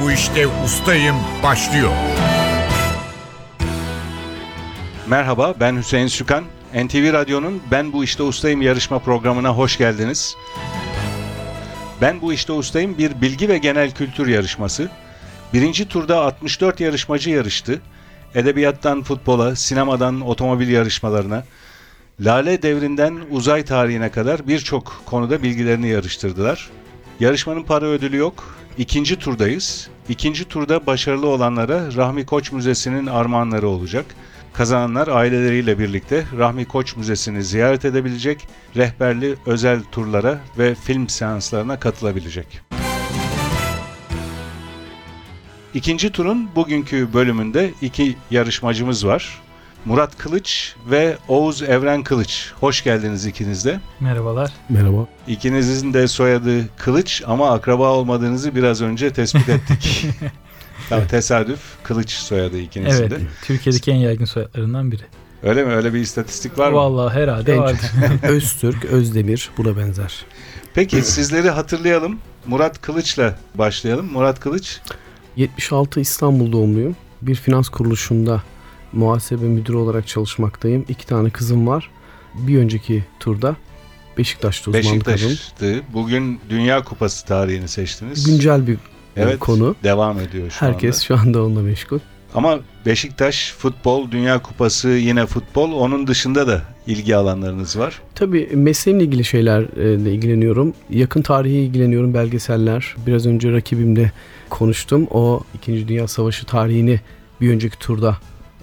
bu işte ustayım başlıyor. Merhaba ben Hüseyin Sükan. NTV Radyo'nun Ben Bu İşte Ustayım yarışma programına hoş geldiniz. Ben Bu İşte Ustayım bir bilgi ve genel kültür yarışması. Birinci turda 64 yarışmacı yarıştı. Edebiyattan futbola, sinemadan otomobil yarışmalarına, Lale devrinden uzay tarihine kadar birçok konuda bilgilerini yarıştırdılar. Yarışmanın para ödülü yok. İkinci turdayız. İkinci turda başarılı olanlara Rahmi Koç Müzesi'nin armağanları olacak. Kazananlar aileleriyle birlikte Rahmi Koç Müzesi'ni ziyaret edebilecek, rehberli özel turlara ve film seanslarına katılabilecek. İkinci turun bugünkü bölümünde iki yarışmacımız var. Murat Kılıç ve Oğuz Evren Kılıç. Hoş geldiniz ikiniz de. Merhabalar. Merhaba. İkinizin de soyadı Kılıç ama akraba olmadığınızı biraz önce tespit ettik. Tam tesadüf Kılıç soyadı ikinizin Evet, de. Türkiye'deki en yaygın soyadlarından biri. Öyle mi? Öyle bir istatistik var mı? Vallahi herhalde vardır. Öztürk, Özdemir buna benzer. Peki sizleri hatırlayalım. Murat Kılıç'la başlayalım. Murat Kılıç 76 İstanbul doğumluyum. Bir finans kuruluşunda muhasebe müdürü olarak çalışmaktayım. İki tane kızım var. Bir önceki turda Beşiktaş'ta kazandım. Beşiktaş'tı. Bugün Dünya Kupası tarihini seçtiniz. Güncel bir evet, konu. devam ediyor şu Herkes anda. şu anda onunla meşgul. Ama Beşiktaş futbol, Dünya Kupası yine futbol. Onun dışında da ilgi alanlarınız var. Tabii mesleğimle ilgili şeylerle ilgileniyorum. Yakın tarihe ilgileniyorum, belgeseller. Biraz önce rakibimle konuştum. O 2. Dünya Savaşı tarihini bir önceki turda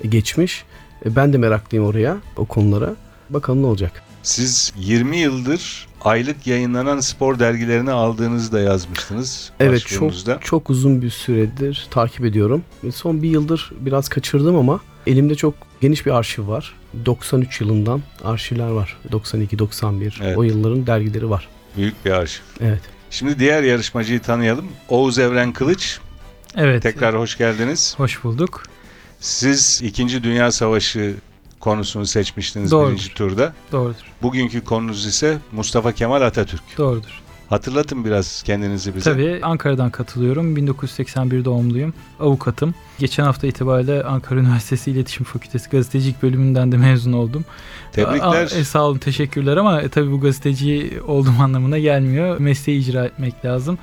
geçmiş. E, Ben de meraklıyım oraya, o konulara. Bakalım ne olacak. Siz 20 yıldır aylık yayınlanan spor dergilerini aldığınızı da yazmıştınız. Evet çok çok uzun bir süredir takip ediyorum. Ve Son bir yıldır biraz kaçırdım ama elimde çok geniş bir arşiv var. 93 yılından arşivler var. 92, 91 Evet. o yılların dergileri var. Büyük bir arşiv. Evet. Şimdi diğer yarışmacıyı tanıyalım. Oğuz Evren Kılıç. Evet. Tekrar hoş geldiniz. Hoş bulduk. Siz 2. Dünya Savaşı konusunu seçmiştiniz Doğrudur. birinci turda. Doğrudur. Bugünkü konunuz ise Mustafa Kemal Atatürk. Doğrudur. Hatırlatın biraz kendinizi bize. Tabii Ankara'dan katılıyorum. 1981 doğumluyum. Avukatım. Geçen hafta itibariyle Ankara Üniversitesi İletişim Fakültesi Gazetecilik bölümünden de mezun oldum. Tebrikler. Aa, e, sağ olun, teşekkürler ama e, tabii bu gazeteci olduğum anlamına gelmiyor. Mesleği icra etmek lazım.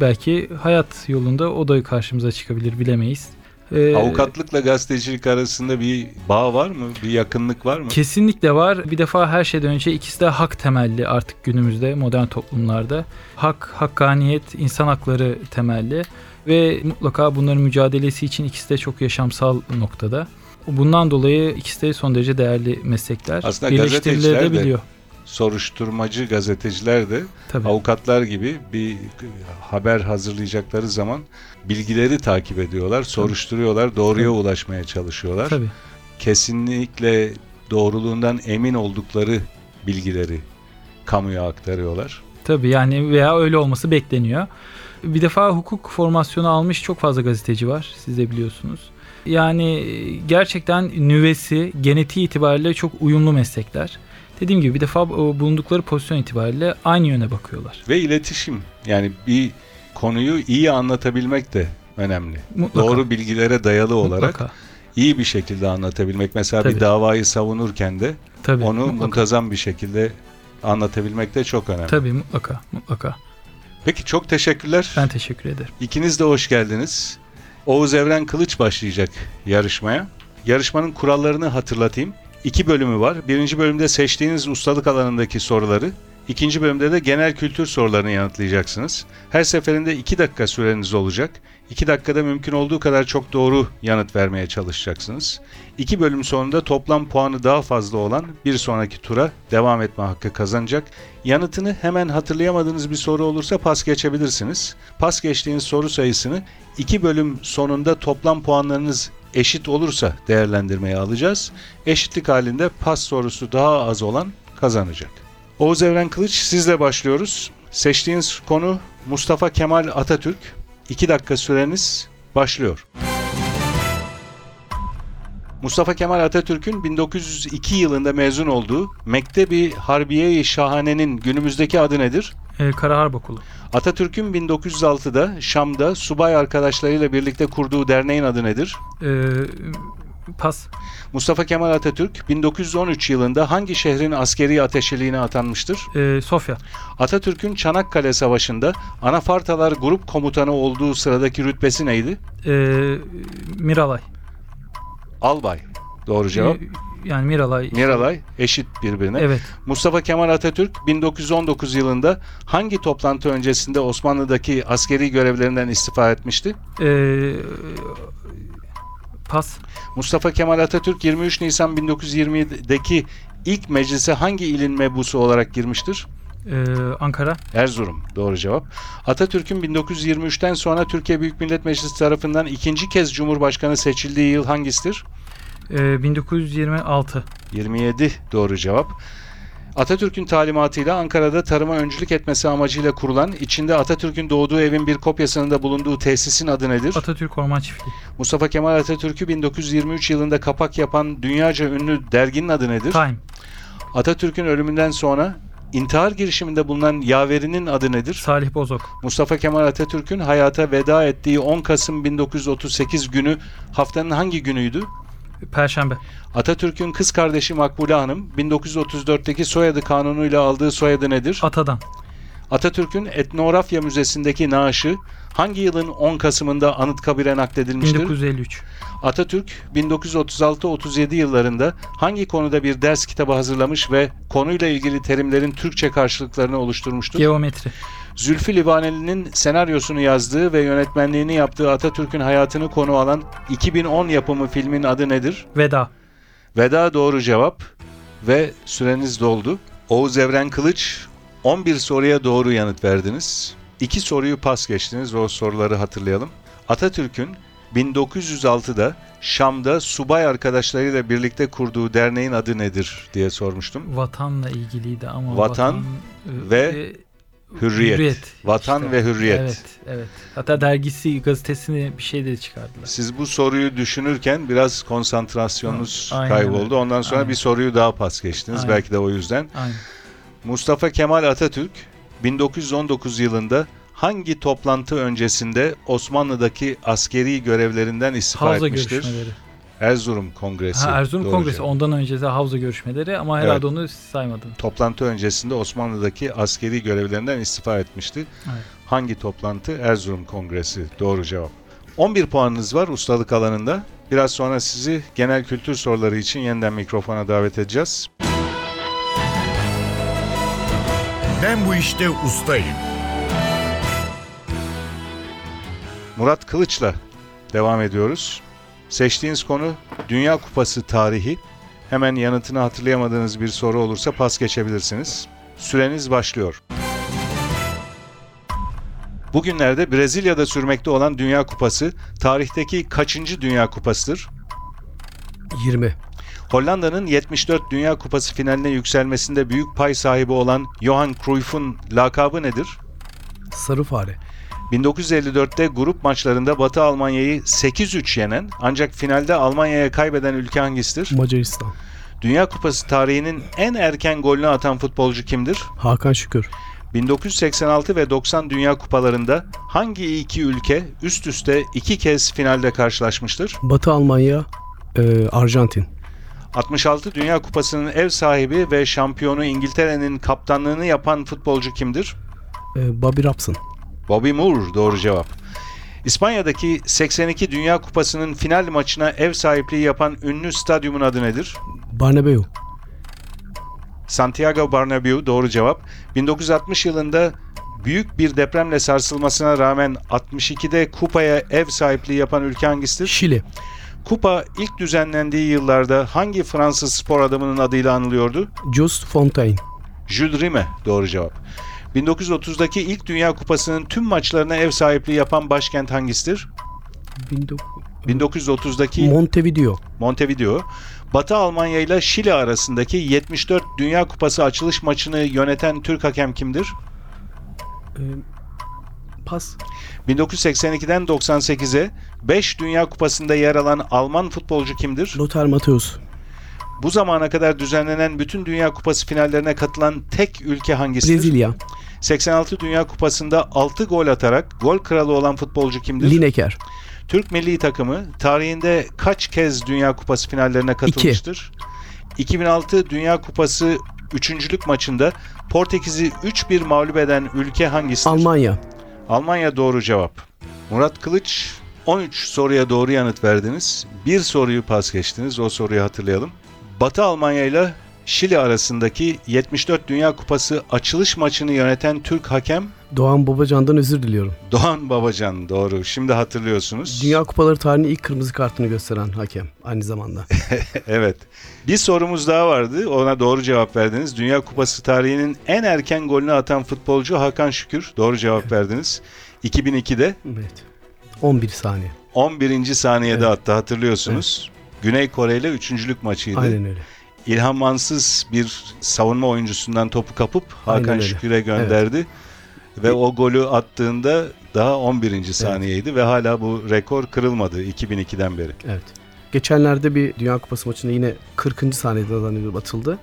Belki hayat yolunda o da karşımıza çıkabilir bilemeyiz. Ee, Avukatlıkla gazetecilik arasında bir bağ var mı? Bir yakınlık var mı? Kesinlikle var. Bir defa her şeyden önce ikisi de hak temelli artık günümüzde modern toplumlarda. Hak, hakkaniyet, insan hakları temelli ve mutlaka bunların mücadelesi için ikisi de çok yaşamsal noktada. Bundan dolayı ikisi de son derece değerli meslekler. Aslında gazeteciler de- Birleştirilebiliyor. Soruşturmacı gazeteciler de Tabii. avukatlar gibi bir haber hazırlayacakları zaman bilgileri takip ediyorlar, soruşturuyorlar, doğruya Tabii. ulaşmaya çalışıyorlar. Tabii. Kesinlikle doğruluğundan emin oldukları bilgileri kamuya aktarıyorlar. Tabii yani veya öyle olması bekleniyor. Bir defa hukuk formasyonu almış çok fazla gazeteci var. Siz de biliyorsunuz. Yani gerçekten nüvesi, genetiği itibariyle çok uyumlu meslekler. Dediğim gibi bir defa o bulundukları pozisyon itibariyle aynı yöne bakıyorlar. Ve iletişim yani bir konuyu iyi anlatabilmek de önemli. Mutlaka. Doğru bilgilere dayalı olarak Mutlaka. iyi bir şekilde anlatabilmek. Mesela bir Tabii. davayı savunurken de Tabii. onu mutlaka. muntazam bir şekilde anlatabilmek de çok önemli. Tabii mutlaka. Mutlaka. Peki çok teşekkürler. Ben teşekkür ederim. İkiniz de hoş geldiniz. Oğuz Evren Kılıç başlayacak yarışmaya. Yarışmanın kurallarını hatırlatayım. İki bölümü var. Birinci bölümde seçtiğiniz ustalık alanındaki soruları, ikinci bölümde de genel kültür sorularını yanıtlayacaksınız. Her seferinde iki dakika süreniz olacak. İki dakikada mümkün olduğu kadar çok doğru yanıt vermeye çalışacaksınız. İki bölüm sonunda toplam puanı daha fazla olan bir sonraki tura devam etme hakkı kazanacak. Yanıtını hemen hatırlayamadığınız bir soru olursa pas geçebilirsiniz. Pas geçtiğiniz soru sayısını iki bölüm sonunda toplam puanlarınız eşit olursa değerlendirmeye alacağız. Eşitlik halinde pas sorusu daha az olan kazanacak. Oğuz Evren Kılıç sizle başlıyoruz. Seçtiğiniz konu Mustafa Kemal Atatürk. 2 dakika süreniz başlıyor. Mustafa Kemal Atatürk'ün 1902 yılında mezun olduğu Mektebi Harbiye-i Şahane'nin günümüzdeki adı nedir? Ee, Kara Harp Okulu. Atatürk'ün 1906'da Şam'da subay arkadaşlarıyla birlikte kurduğu derneğin adı nedir? Ee, pas. Mustafa Kemal Atatürk 1913 yılında hangi şehrin askeri ateşeliğine atanmıştır? Ee, Sofya. Atatürk'ün Çanakkale Savaşı'nda Anafartalar Grup Komutanı olduğu sıradaki rütbesi neydi? Ee, Miralay. Albay. Doğru cevap. Ee, yani Miralay. Miralay eşit birbirine. Evet. Mustafa Kemal Atatürk 1919 yılında hangi toplantı öncesinde Osmanlı'daki askeri görevlerinden istifa etmişti? Ee, pas. Mustafa Kemal Atatürk 23 Nisan 1920'deki ilk meclise hangi ilin mebusu olarak girmiştir? Ee, Ankara. Erzurum. Doğru cevap. Atatürk'ün 1923'ten sonra Türkiye Büyük Millet Meclisi tarafından ikinci kez Cumhurbaşkanı seçildiği yıl hangisidir? Ee, 1926. 27 doğru cevap. Atatürk'ün talimatıyla Ankara'da tarıma öncülük etmesi amacıyla kurulan, içinde Atatürk'ün doğduğu evin bir kopyasının da bulunduğu tesisin adı nedir? Atatürk Orman Çiftliği. Mustafa Kemal Atatürk'ü 1923 yılında kapak yapan dünyaca ünlü derginin adı nedir? Time. Atatürk'ün ölümünden sonra intihar girişiminde bulunan yaverinin adı nedir? Salih Bozok. Mustafa Kemal Atatürk'ün hayata veda ettiği 10 Kasım 1938 günü haftanın hangi günüydü? Perşembe. Atatürk'ün kız kardeşi Makbule Hanım 1934'teki soyadı kanunuyla aldığı soyadı nedir? Atadan. Atatürk'ün Etnografya Müzesi'ndeki naaşı hangi yılın 10 Kasım'ında Anıtkabir'e nakledilmiştir? 1953. Atatürk 1936-37 yıllarında hangi konuda bir ders kitabı hazırlamış ve konuyla ilgili terimlerin Türkçe karşılıklarını oluşturmuştur? Geometri. Zülfü Livaneli'nin senaryosunu yazdığı ve yönetmenliğini yaptığı Atatürk'ün hayatını konu alan 2010 yapımı filmin adı nedir? Veda. Veda doğru cevap ve süreniz doldu. Oğuz Evren Kılıç 11 soruya doğru yanıt verdiniz. 2 soruyu pas geçtiniz ve o soruları hatırlayalım. Atatürk'ün 1906'da Şam'da subay arkadaşlarıyla birlikte kurduğu derneğin adı nedir diye sormuştum. Vatanla ilgiliydi ama Vatan e, ve e, Hürriyet. Vatan işte. ve hürriyet. Evet, evet. Hatta dergisi, gazetesini bir şey de çıkardılar. Siz bu soruyu düşünürken biraz konsantrasyonunuz Aynen kayboldu. Ondan sonra Aynen. bir soruyu daha pas geçtiniz. Aynen. Belki de o yüzden. Aynen. Mustafa Kemal Atatürk 1919 yılında hangi toplantı öncesinde Osmanlı'daki askeri görevlerinden istifa Havza etmiştir? görüşmeleri. Erzurum Kongresi. Ha, Erzurum Doğru Kongresi. Ondan önce de Havza görüşmeleri ama herhalde Evet. onu saymadın. Toplantı öncesinde Osmanlı'daki askeri görevlerinden istifa etmişti. Evet. Hangi toplantı? Erzurum Kongresi. Doğru cevap. 11 puanınız var ustalık alanında. Biraz sonra sizi genel kültür soruları için yeniden mikrofona davet edeceğiz. Ben bu işte ustayım. Murat Kılıç'la devam ediyoruz. Seçtiğiniz konu Dünya Kupası tarihi. Hemen yanıtını hatırlayamadığınız bir soru olursa pas geçebilirsiniz. Süreniz başlıyor. Bugünlerde Brezilya'da sürmekte olan Dünya Kupası tarihteki kaçıncı Dünya Kupasıdır? 20. Hollanda'nın 74 Dünya Kupası finaline yükselmesinde büyük pay sahibi olan Johan Cruyff'un lakabı nedir? Sarı fare. 1954'te grup maçlarında Batı Almanya'yı 8-3 yenen ancak finalde Almanya'ya kaybeden ülke hangisidir? Macaristan. Dünya Kupası tarihinin en erken golünü atan futbolcu kimdir? Hakan Şükür. 1986 ve 90 Dünya Kupalarında hangi iki ülke üst üste iki kez finalde karşılaşmıştır? Batı Almanya, e, Arjantin. 66 Dünya Kupası'nın ev sahibi ve şampiyonu İngiltere'nin kaptanlığını yapan futbolcu kimdir? E, Bobby Robson. Bobby Moore doğru cevap. İspanya'daki 82 Dünya Kupası'nın final maçına ev sahipliği yapan ünlü stadyumun adı nedir? Barnabeu. Santiago Bernabéu doğru cevap. 1960 yılında büyük bir depremle sarsılmasına rağmen 62'de kupaya ev sahipliği yapan ülke hangisidir? Şili. Kupa ilk düzenlendiği yıllarda hangi Fransız spor adamının adıyla anılıyordu? Just Fontaine. Jules Rimet doğru cevap. 1930'daki ilk Dünya Kupası'nın tüm maçlarına ev sahipliği yapan başkent hangisidir? 1930'daki Montevideo. Montevideo. Batı Almanya ile Şili arasındaki 74 Dünya Kupası açılış maçını yöneten Türk hakem kimdir? E, pas. 1982'den 98'e 5 Dünya Kupası'nda yer alan Alman futbolcu kimdir? Lothar Matthäus. Bu zamana kadar düzenlenen bütün Dünya Kupası finallerine katılan tek ülke hangisidir? Brezilya. 86 Dünya Kupası'nda 6 gol atarak gol kralı olan futbolcu kimdir? Lineker. Türk milli takımı tarihinde kaç kez Dünya Kupası finallerine katılmıştır? 2006 Dünya Kupası üçüncülük maçında Portekiz'i 3-1 mağlup eden ülke hangisidir? Almanya. Almanya doğru cevap. Murat Kılıç 13 soruya doğru yanıt verdiniz. Bir soruyu pas geçtiniz. O soruyu hatırlayalım. Batı Almanya ile Şili arasındaki 74 Dünya Kupası açılış maçını yöneten Türk hakem Doğan Babacan'dan özür diliyorum. Doğan Babacan doğru. Şimdi hatırlıyorsunuz. Dünya Kupaları tarihinin ilk kırmızı kartını gösteren hakem aynı zamanda. Evet. Bir sorumuz daha vardı. Ona doğru cevap verdiniz. Dünya Kupası tarihinin en erken golünü atan futbolcu Hakan Şükür. Doğru cevap verdiniz. 2002'de evet. 11 saniye. 11. saniyede Evet. attı hatırlıyorsunuz. Güney Kore ile üçüncülük maçıydı. Aynen öyle. İlhan Mansız bir savunma oyuncusundan topu kapıp Aynen Hakan öyle. Şükür'e gönderdi. Ve o golü attığında daha 11. saniyeydi ve hala bu rekor kırılmadı 2002'den beri. Evet. Geçenlerde bir Dünya Kupası maçında yine 40. saniyede zannediyorum atıldı.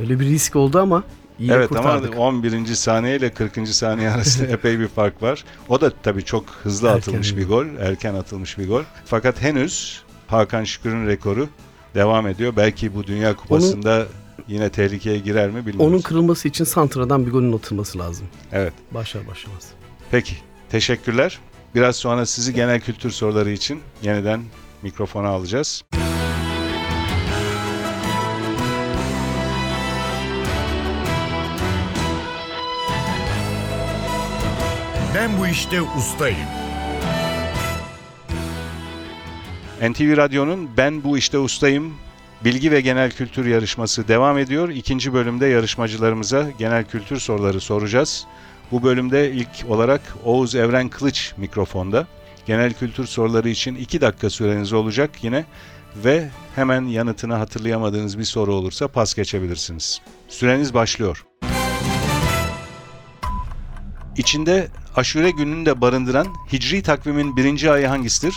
Öyle bir risk oldu ama iyi evet kurtardık. ama 11. saniye ile 40. saniye arasında epey bir fark var. O da tabii çok hızlı Erken atılmış bir gol, erken atılmış bir gol. Fakat henüz Hakan Şükür'ün rekoru devam ediyor. Belki bu Dünya Kupası'nda yine tehlikeye girer mi bilmiyoruz. Onun kırılması için Santra'dan bir golün atılması lazım. Evet. Başlar başlamaz. Peki. Teşekkürler. Biraz sonra sizi genel kültür soruları için yeniden mikrofona alacağız. Ben bu işte ustayım. NTV Radyo'nun Ben Bu İşte Ustayım Bilgi ve Genel Kültür yarışması devam ediyor. İkinci bölümde yarışmacılarımıza genel kültür soruları soracağız. Bu bölümde ilk olarak Oğuz Evren Kılıç mikrofonda. Genel kültür soruları için 2 dakika süreniz olacak yine ve hemen yanıtını hatırlayamadığınız bir soru olursa pas geçebilirsiniz. Süreniz başlıyor. İçinde aşure gününü de barındıran Hicri takvimin birinci ayı hangisidir?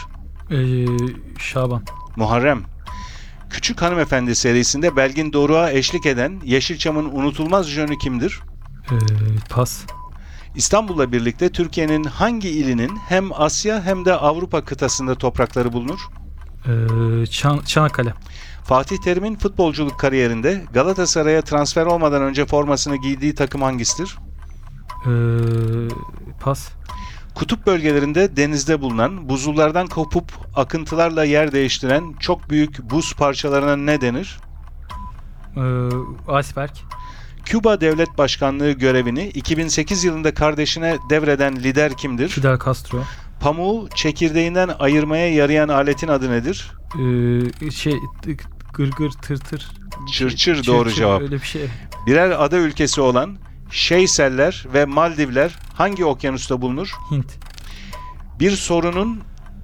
Ee, Şaban. Muharrem. Küçük Hanımefendi serisinde Belgin Doruk'a eşlik eden Yeşilçam'ın unutulmaz jönü kimdir? Ee, pas. İstanbul'la birlikte Türkiye'nin hangi ilinin hem Asya hem de Avrupa kıtasında toprakları bulunur? Ee, Çan- Çanakkale. Fatih Terim'in futbolculuk kariyerinde Galatasaray'a transfer olmadan önce formasını giydiği takım hangisidir? Ee, pas. Kutup bölgelerinde denizde bulunan buzullardan kopup akıntılarla yer değiştiren çok büyük buz parçalarına ne denir? Ee, iceberg. Küba Devlet Başkanlığı görevini 2008 yılında kardeşine devreden lider kimdir? Fidel Castro. Pamuğu çekirdeğinden ayırmaya yarayan aletin adı nedir? Ee, şey gır gır tır tır. Çırçır doğru cevap. Öyle bir şey. Birer ada ülkesi olan Şeyseller ve Maldivler hangi okyanusta bulunur? Hint. Bir sorunun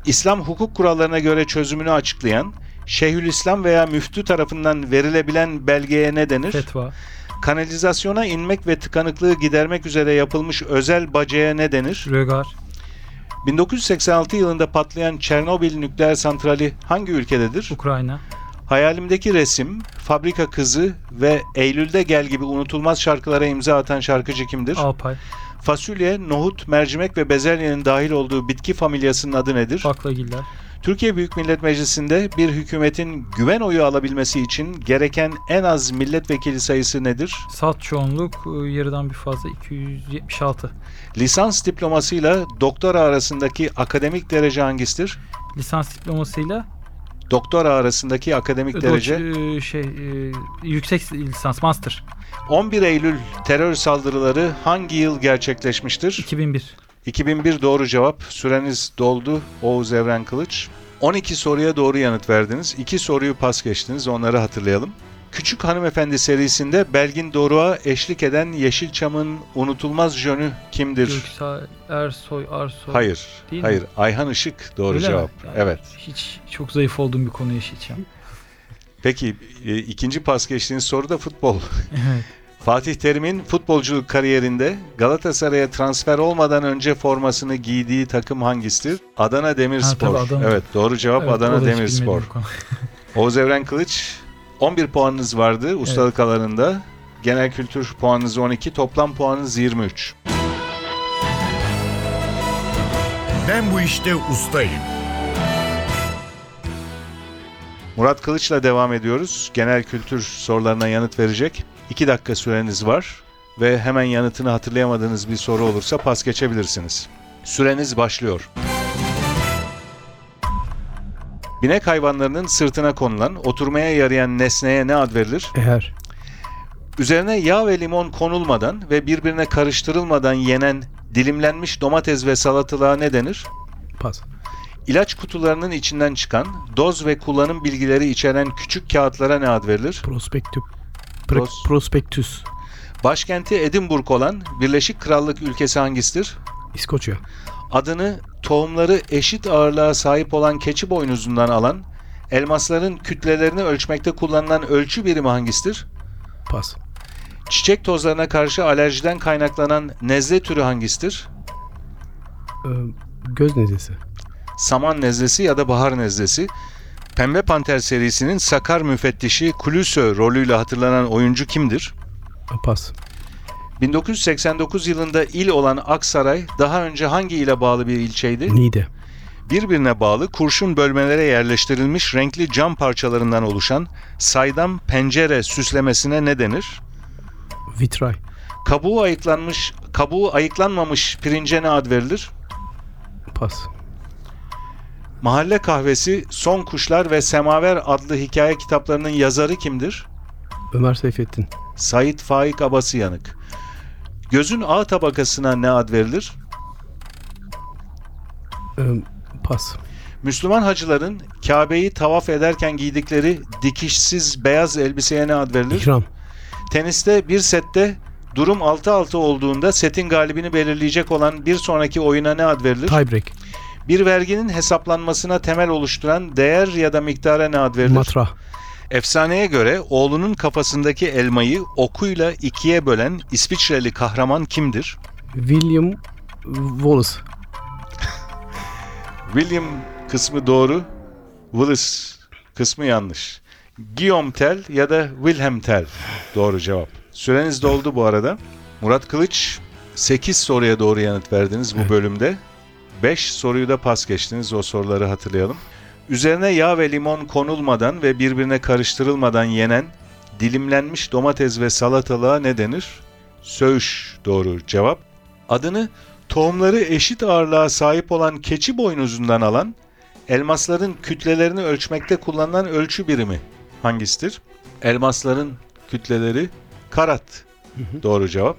İslam hukuk kurallarına göre çözümünü açıklayan Şeyhülislam veya müftü tarafından verilebilen belgeye ne denir? Fetva. Kanalizasyona inmek ve tıkanıklığı gidermek üzere yapılmış özel bacaya ne denir? Rögar. 1986 yılında patlayan Çernobil nükleer santrali hangi ülkededir? Ukrayna. Hayalimdeki resim, Fabrika Kızı ve Eylül'de Gel gibi unutulmaz şarkılara imza atan şarkıcı kimdir? Alpay. Fasulye, nohut, mercimek ve bezelyenin dahil olduğu bitki familyasının adı nedir? Baklagiller. Türkiye Büyük Millet Meclisi'nde bir hükümetin güven oyu alabilmesi için gereken en az milletvekili sayısı nedir? Salt çoğunluk e, yarıdan bir fazla 276. Lisans diplomasıyla doktora arasındaki akademik derece hangisidir? Lisans diplomasıyla Doktora arasındaki akademik derece e, şey e, yüksek lisans master 11 Eylül terör saldırıları hangi yıl gerçekleşmiştir? 2001. 2001 doğru cevap. Süreniz doldu Oğuz Evren Kılıç. 12 soruya doğru yanıt verdiniz. 2 soruyu pas geçtiniz. Onları hatırlayalım. Küçük Hanımefendi serisinde Belgin Doruk'a eşlik eden Yeşilçam'ın unutulmaz jönü kimdir? Göksel Ersoy Arsoy. Hayır. Değil mi? hayır. Ayhan Işık doğru Öyle mi? cevap. Yani Evet. Hiç çok zayıf olduğum bir konu yaşayacağım. Peki e, ikinci pas geçtiğiniz soru da futbol. Evet. Fatih Terim'in futbolculuk kariyerinde Galatasaray'a transfer olmadan önce formasını giydiği takım hangisidir? Adana Demirspor. Ha, Adana. Evet doğru cevap Evet, Adana Demirspor. Oğuz Evren Kılıç 11 puanınız vardı ustalık alanında. Genel kültür puanınız 12, toplam puanınız 23. Ben bu işte ustayım. Murat Kılıç'la devam ediyoruz. Genel kültür sorularına yanıt verecek. 2 dakika süreniz var ve hemen yanıtını hatırlayamadığınız bir soru olursa pas geçebilirsiniz. Süreniz başlıyor. Binek hayvanlarının sırtına konulan, oturmaya yarayan nesneye ne ad verilir? Eğer Üzerine yağ ve limon konulmadan ve birbirine karıştırılmadan yenen dilimlenmiş domates ve salatalığa ne denir? pas. İlaç kutularının içinden çıkan, doz ve kullanım bilgileri içeren küçük kağıtlara ne ad verilir? Prospektü. Pre- Pros- prospektüs. Başkenti Edinburgh olan Birleşik Krallık ülkesi hangisidir? İskoçya. Adını tohumları eşit ağırlığa sahip olan keçi boynuzundan alan, elmasların kütlelerini ölçmekte kullanılan ölçü birimi hangisidir? Pas. Çiçek tozlarına karşı alerjiden kaynaklanan nezle türü hangisidir? Ee, göz nezlesi. Saman nezlesi ya da bahar nezlesi. Pembe Panter serisinin Sakar müfettişi Clouseau rolüyle hatırlanan oyuncu kimdir? Pas. 1989 yılında il olan Aksaray daha önce hangi ile bağlı bir ilçeydi? Niğde. Birbirine bağlı kurşun bölmelere yerleştirilmiş renkli cam parçalarından oluşan saydam pencere süslemesine ne denir? Vitray. Kabuğu ayıklanmış, kabuğu ayıklanmamış pirince ne ad verilir? Pas. Mahalle Kahvesi, Son Kuşlar ve Semaver adlı hikaye kitaplarının yazarı kimdir? Ömer Seyfettin. Sait Faik Abası Yanık. Gözün A tabakasına ne ad verilir? Ee, pas. Müslüman hacıların Kabe'yi tavaf ederken giydikleri dikişsiz beyaz elbiseye ne ad verilir? İkram. Teniste bir sette durum 6-6 olduğunda setin galibini belirleyecek olan bir sonraki oyuna ne ad verilir? Tiebreak. Bir verginin hesaplanmasına temel oluşturan değer ya da miktara ne ad verilir? Matra. Efsaneye göre oğlunun kafasındaki elmayı okuyla ikiye bölen İsviçreli kahraman kimdir? William Wallace. William kısmı doğru, Wallace kısmı yanlış. Guillaume Tell ya da Wilhelm Tell doğru cevap. Süreniz doldu bu arada. Murat Kılıç 8 soruya doğru yanıt verdiniz bu bölümde. 5 soruyu da pas geçtiniz. O soruları hatırlayalım. Üzerine yağ ve limon konulmadan ve birbirine karıştırılmadan yenen dilimlenmiş domates ve salatalığa ne denir? Söğüş doğru cevap. Adını tohumları eşit ağırlığa sahip olan keçi boynuzundan alan, elmasların kütlelerini ölçmekte kullanılan ölçü birimi hangisidir? Elmasların kütleleri karat. Doğru cevap.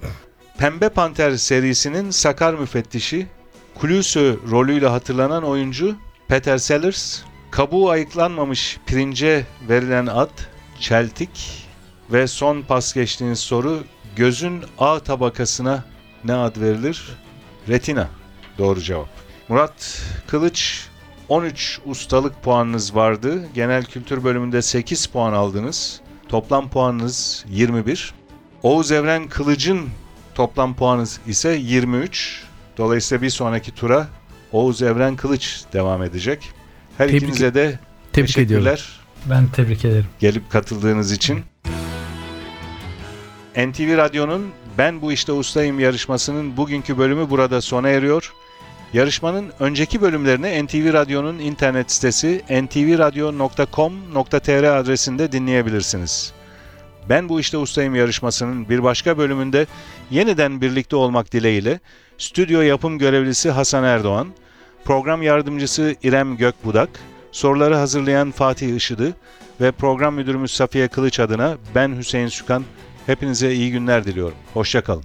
Pembe Panter serisinin Sakar müfettişi, Clouseau rolüyle hatırlanan oyuncu Peter Sellers, kabuğu ayıklanmamış pirince verilen ad çeltik ve son pas geçtiğiniz soru gözün A tabakasına ne ad verilir? Retina. Doğru cevap. Murat Kılıç 13 ustalık puanınız vardı. Genel kültür bölümünde 8 puan aldınız. Toplam puanınız 21. Oğuz Evren Kılıç'ın toplam puanı ise 23. Dolayısıyla bir sonraki tura Oğuz Evren Kılıç devam edecek. Her Tebrik- ikinize de Tebrik ediyorum. teşekkürler Ben tebrik ederim. gelip katıldığınız için. NTV Radyo'nun Ben Bu İşte Ustayım yarışmasının bugünkü bölümü burada sona eriyor. Yarışmanın önceki bölümlerini NTV Radyo'nun internet sitesi ntvradio.com.tr adresinde dinleyebilirsiniz. Ben Bu İşte Ustayım yarışmasının bir başka bölümünde yeniden birlikte olmak dileğiyle stüdyo yapım görevlisi Hasan Erdoğan, program yardımcısı İrem Gökbudak, soruları hazırlayan Fatih Işıdı, ve program müdürümüz Safiye Kılıç adına ben Hüseyin Sükan. Hepinize iyi günler diliyorum. Hoşçakalın.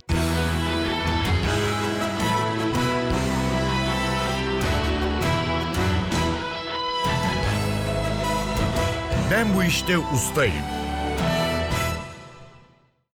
Ben bu işte ustayım.